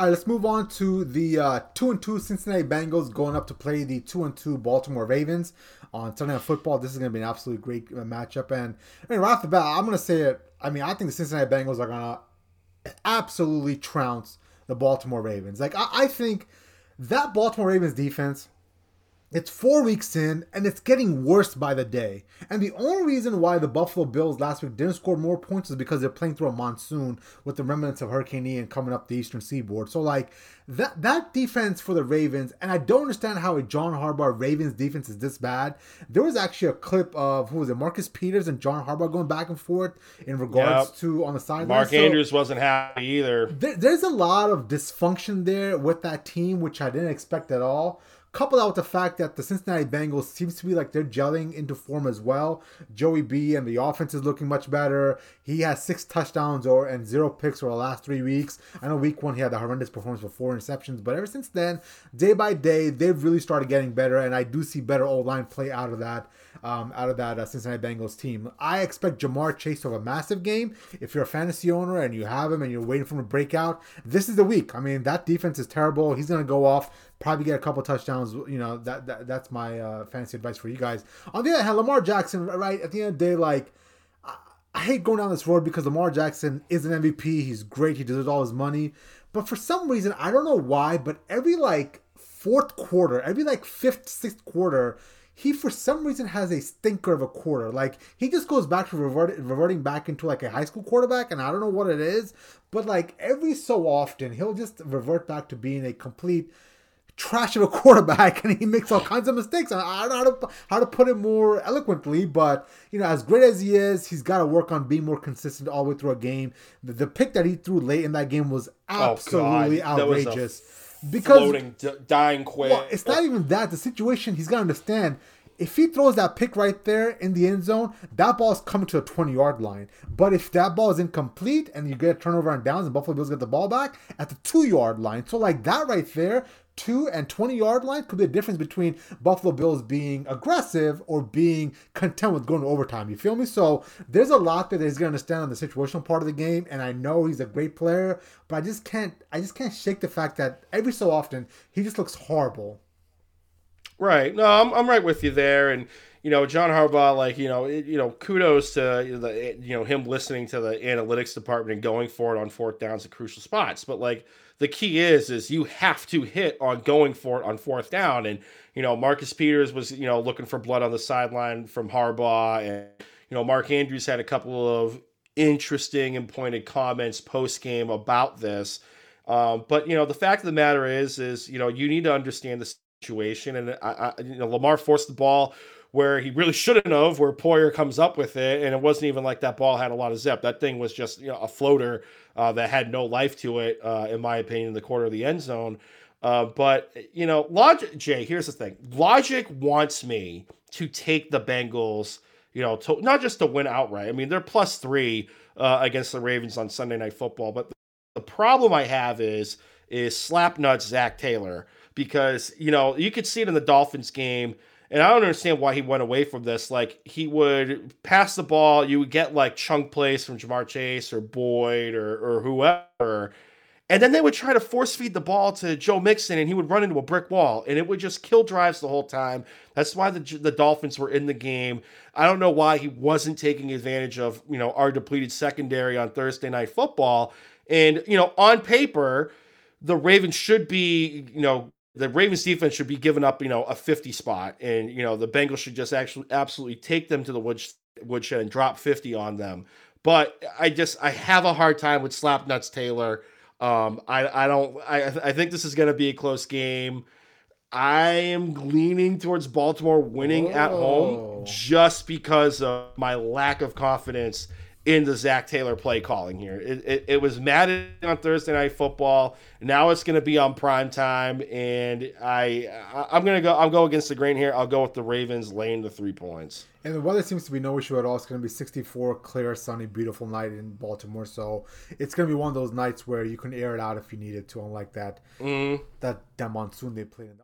All right, let's move on to the uh, two and two Cincinnati Bengals going up to play the two and two Baltimore Ravens on Sunday Night Football. This is going to be an absolutely great uh, matchup, and I mean right off the bat, I'm going to say it. I mean, I think the Cincinnati Bengals are going to absolutely trounce the Baltimore Ravens. Like I, I think that Baltimore Ravens defense it's four weeks in, and it's getting worse by the day. And the only reason why the Buffalo Bills last week didn't score more points is because they're playing through a monsoon with the remnants of Hurricane Ian coming up the eastern seaboard. So, like, that that defense for the Ravens, and I don't understand how a John Harbaugh Ravens defense is this bad. There was actually a clip of, who was it, Marcus Peters and John Harbaugh going back and forth in regards yep. to on the sideline. Mark so, Andrews wasn't happy either. There, there's a lot of dysfunction there with that team, which I didn't expect at all. Couple that with the fact that the Cincinnati Bengals seems to be like they're gelling into form as well. Joey B and the offense is looking much better. He has six touchdowns or and zero picks for the last three weeks. I know week one he had the horrendous performance with four interceptions, but ever since then, day by day, they've really started getting better, and I do see better old line play out of that um, out of that uh, Cincinnati Bengals team. I expect Ja'Marr Chase to have a massive game. If you're a fantasy owner and you have him and you're waiting for him to break out, this is the week. I mean, that defense is terrible. He's going to go off, probably get a couple touchdowns. You know, that, that that's my uh, fantasy advice for you guys. On the other hand, Lamar Jackson, right at the end of the day, like. I hate going down this road because Lamar Jackson is an MVP. He's great. He deserves all his money. But for some reason, I don't know why, but every like fourth quarter, every like fifth, sixth quarter, he for some reason has a stinker of a quarter. Like he just goes back to revert, reverting back into like a high school quarterback, and I don't know what it is, but like every so often he'll just revert back to being a complete trash of a quarterback, and he makes all kinds of mistakes. And I don't know how to how to put it more eloquently, but you know, as great as he is, he's got to work on being more consistent all the way through a game. The, the pick that he threw late in that game was oh, absolutely oh outrageous because floating, d- dying quick. Well, it's not even that. The situation he's got to understand. If he throws that pick right there in the end zone, that ball is coming to the 20 yard line. But if that ball is incomplete and you get a turnover on downs and Buffalo Bills get the ball back at the two yard line, so like that right there two and 20 yard line could be the difference between Buffalo Bills being aggressive or being content with going to overtime. You feel me? So there's a lot that he's going to understand on the situational part of the game, and I know he's a great player, but I just can't I just can't shake the fact that every so often he just looks horrible. Right. No, I'm I'm right with you there, and you know, John Harbaugh, like you know, it, you know, kudos to the you know him listening to the analytics department and going for it on fourth downs at crucial spots. But like the key is, is you have to hit on going for it on fourth down. And you know, Marcus Peters was you know looking for blood on the sideline from Harbaugh, and you know, Mark Andrews had a couple of interesting and pointed comments post game about this. Um, but you know, the fact of the matter is, is you know, you need to understand the situation, and I, I you know, Lamar forced the ball where he really shouldn't have, where Poyer comes up with it, and it wasn't even like that ball had a lot of zip. That thing was just you know a floater uh, that had no life to it, uh, in my opinion, in the corner of the end zone. Uh, but you know. Jay, here's the thing: logic wants me to take the Bengals. You know, to, not just to win outright. I mean, they're plus three uh, against the Ravens on Sunday Night Football. But the problem I have is is slap nuts Zac Taylor because you know you could see it in the Dolphins game and I don't understand why he went away from this. Like he would pass the ball, you would get like chunk plays from Ja'Marr Chase or Boyd or or whoever. And then they would try to force feed the ball to Joe Mixon, and he would run into a brick wall, and it would just kill drives the whole time. That's why the the Dolphins were in the game. I don't know why he wasn't taking advantage of you know our depleted secondary on Thursday night football. And you know, on paper, the Ravens should be you know the Ravens defense should be giving up, you know, a 50 spot, and you know the Bengals should just actually absolutely take them to the woodshed and drop 50 on them. But I just I have a hard time with Slapnuts Taylor. Um, I I don't I I think this is going to be a close game. I am leaning towards Baltimore winning Whoa. at home just because of my lack of confidence in the Zac Taylor play calling here. It, it, it was Madden on Thursday Night Football. Now it's going to be on prime time, and I, I am going to go. I'll go against the grain here. I'll go with the Ravens laying the three points. And the weather seems to be no issue at all. It's going to be 64, clear, sunny, beautiful night in Baltimore. So it's going to be one of those nights where you can air it out if you needed to, unlike that mm. that that monsoon they played in.